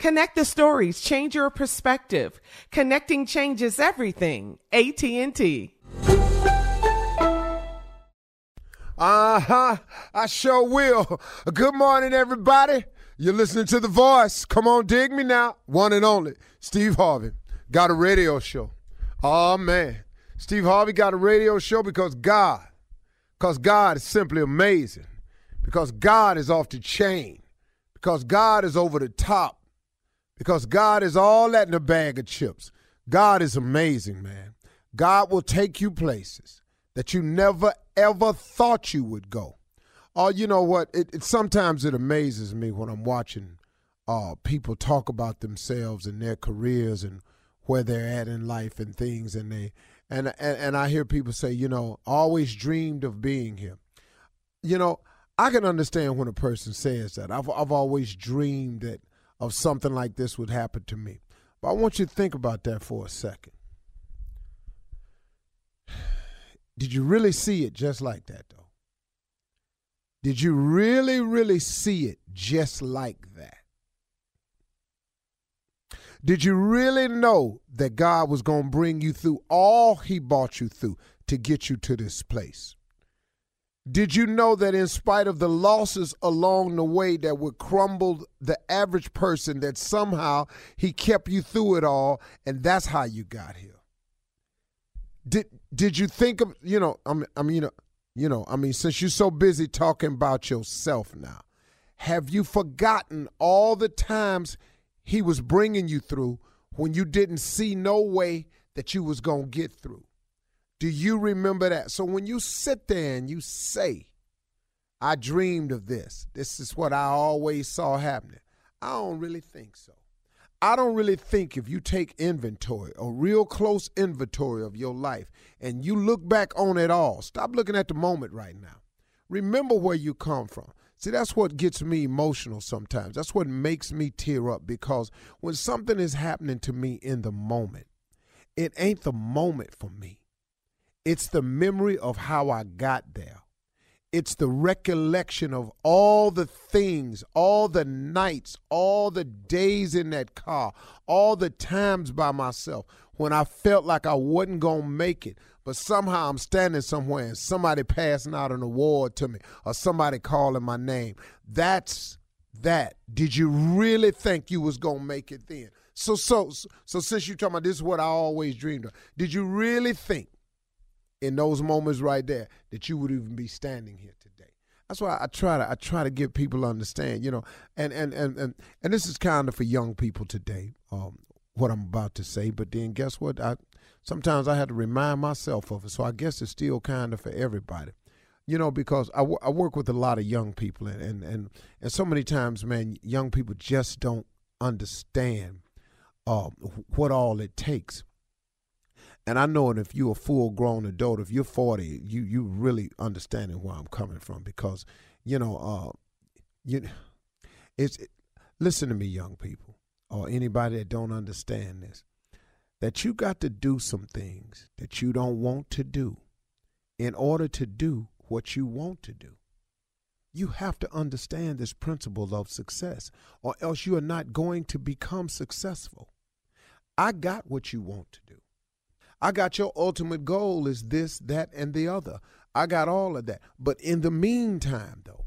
Connect the stories, change your perspective. Connecting changes everything. AT&T. Uh-huh. I sure will. Good morning, everybody. You're listening to The Voice. Come on, dig me now. One and only. Steve Harvey got a radio show. Oh, man. Steve Harvey got a radio show because God, because God is simply amazing. Because God is off the chain. Because God is over the top. Because God is all that in a bag of chips. God is amazing, man. God will take you places that you never ever thought you would go. Oh, you know what? It, it sometimes it amazes me when I'm watching uh, people talk about themselves and their careers and where they're at in life and things, and they and and, and I hear people say, you know, always dreamed of being here. You know, I can understand when a person says that. I've I've always dreamed that of something like this would happen to me. But I want you to think about that for a second. Did you really see it just like that, though? Did you really, really see it just like that? Did you really know that God was going to bring you through all He brought you through to get you to this place? Did you know that in spite of the losses along the way that would crumble the average person, that somehow He kept you through it all, and that's how you got here? Did Did you think of you know? I mean, I mean, you know, you know, I mean, since you're so busy talking about yourself now, have you forgotten all the times He was bringing you through when you didn't see no way that you was gonna get through? Do you remember that? So when you sit there and you say, I dreamed of this, this is what I always saw happening, I don't really think so. I don't really think if you take inventory, a real close inventory of your life, and you look back on it all, stop looking at the moment right now. Remember where you come from. See, that's what gets me emotional sometimes. That's what makes me tear up because when something is happening to me in the moment, it ain't the moment for me. It's the memory of how I got there. It's the recollection of all the things, all the nights, all the days in that car, all the times by myself when I felt like I wasn't going to make it. But somehow I'm standing somewhere and somebody passing out an award to me or somebody calling my name. That's that. Did you really think you was going to make it then? So, so, so since you're talking about this is what I always dreamed of, did you really think in those moments right there that you would even be standing here today. That's why I try to I try to get people to understand, you know, and and and and, and this is kind of for young people today. Um, what I'm about to say, but then guess what? I sometimes I have to remind myself of it. So I guess it's still kind of for everybody, you know, because I, w- I work with a lot of young people, and, and and and so many times, man, young people just don't understand uh, what all it takes and I know if you're a full grown adult, if you're 40, you you really understanding where I'm coming from because, you know, uh, you it's it, listen to me, young people, or anybody that don't understand this, that you got to do some things that you don't want to do in order to do what you want to do. You have to understand this principle of success, or else you are not going to become successful. I got what you want to do. I got your ultimate goal is this, that, and the other. I got all of that. But in the meantime, though,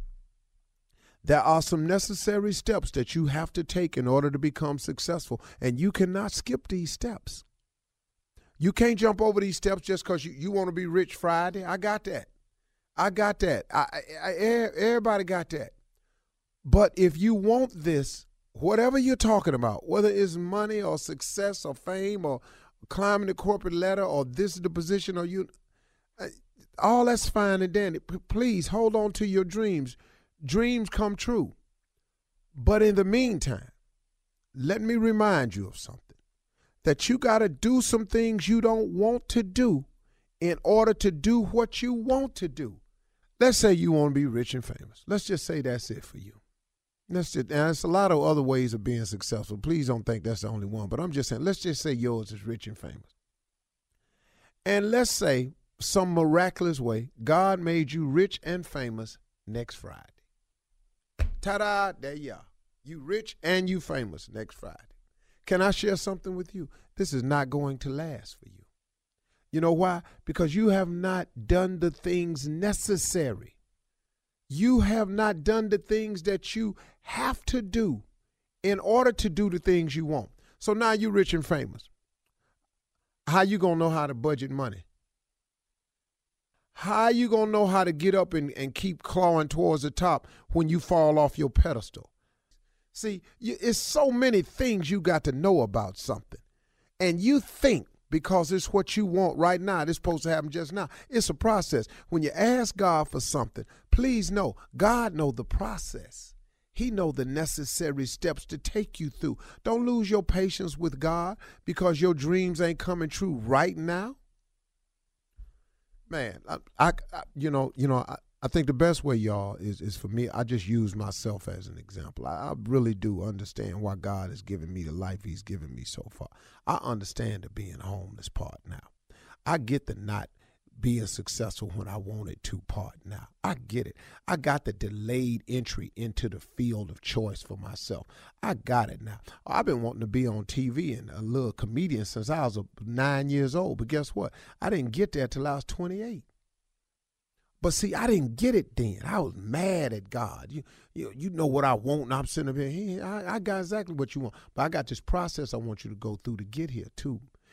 there are some necessary steps that you have to take in order to become successful, and you cannot skip these steps. You can't jump over these steps just because you, you want to be rich Friday. I got that. I got that. I, I, I, everybody got that. But if you want this, whatever you're talking about, whether it's money or success or fame or climbing the corporate ladder or this is the position or you all that's fine and dandy. Please hold on to your dreams. Dreams come true. But in the meantime let me remind you of something that you got to do some things you don't want to do in order to do what you want to do. Let's say you want to be rich and famous. Let's just say that's it for you Let's just, there's a lot of other ways of being successful. Please don't think that's the only one. But I'm just saying, let's just say yours is rich and famous. And let's say some miraculous way, God made you rich and famous next Friday. Ta-da, there you are. You rich and you famous next Friday. Can I share something with you? This is not going to last for you. You know why? Because you have not done the things necessary you have not done the things that you have to do in order to do the things you want. So now you're rich and famous. How you gonna know how to budget money? How you gonna know how to get up and, and keep clawing towards the top when you fall off your pedestal? See, you, it's so many things you got to know about something. And you think because it's what you want right now. It's supposed to happen just now. It's a process. When you ask God for something, please know God know the process. He know the necessary steps to take you through. Don't lose your patience with God because your dreams ain't coming true right now. Man, I, I, I you know, you know, I, I think the best way, y'all, is is for me. I just use myself as an example. I, I, really do understand why God has given me the life He's given me so far. I understand the being homeless part now. I get the not being successful when I wanted to part now. I get it. I got the delayed entry into the field of choice for myself. I got it now. I've been wanting to be on TV and a little comedian since I was nine years old. But guess what? I didn't get there till I was 28. But see, I didn't get it then. I was mad at God. You, you, you know what I want, and I'm sitting up here. I, I got exactly what you want. But I got this process I want you to go through to get here too.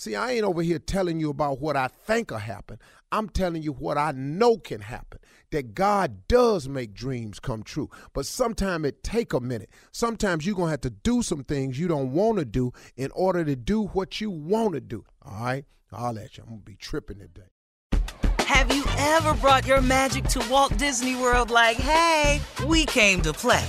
See, I ain't over here telling you about what I think will happen. I'm telling you what I know can happen. That God does make dreams come true. But sometimes it take a minute. Sometimes you're going to have to do some things you don't want to do in order to do what you want to do. All right? I'll let you. I'm going to be tripping today. Have you ever brought your magic to Walt Disney World like, hey, we came to play?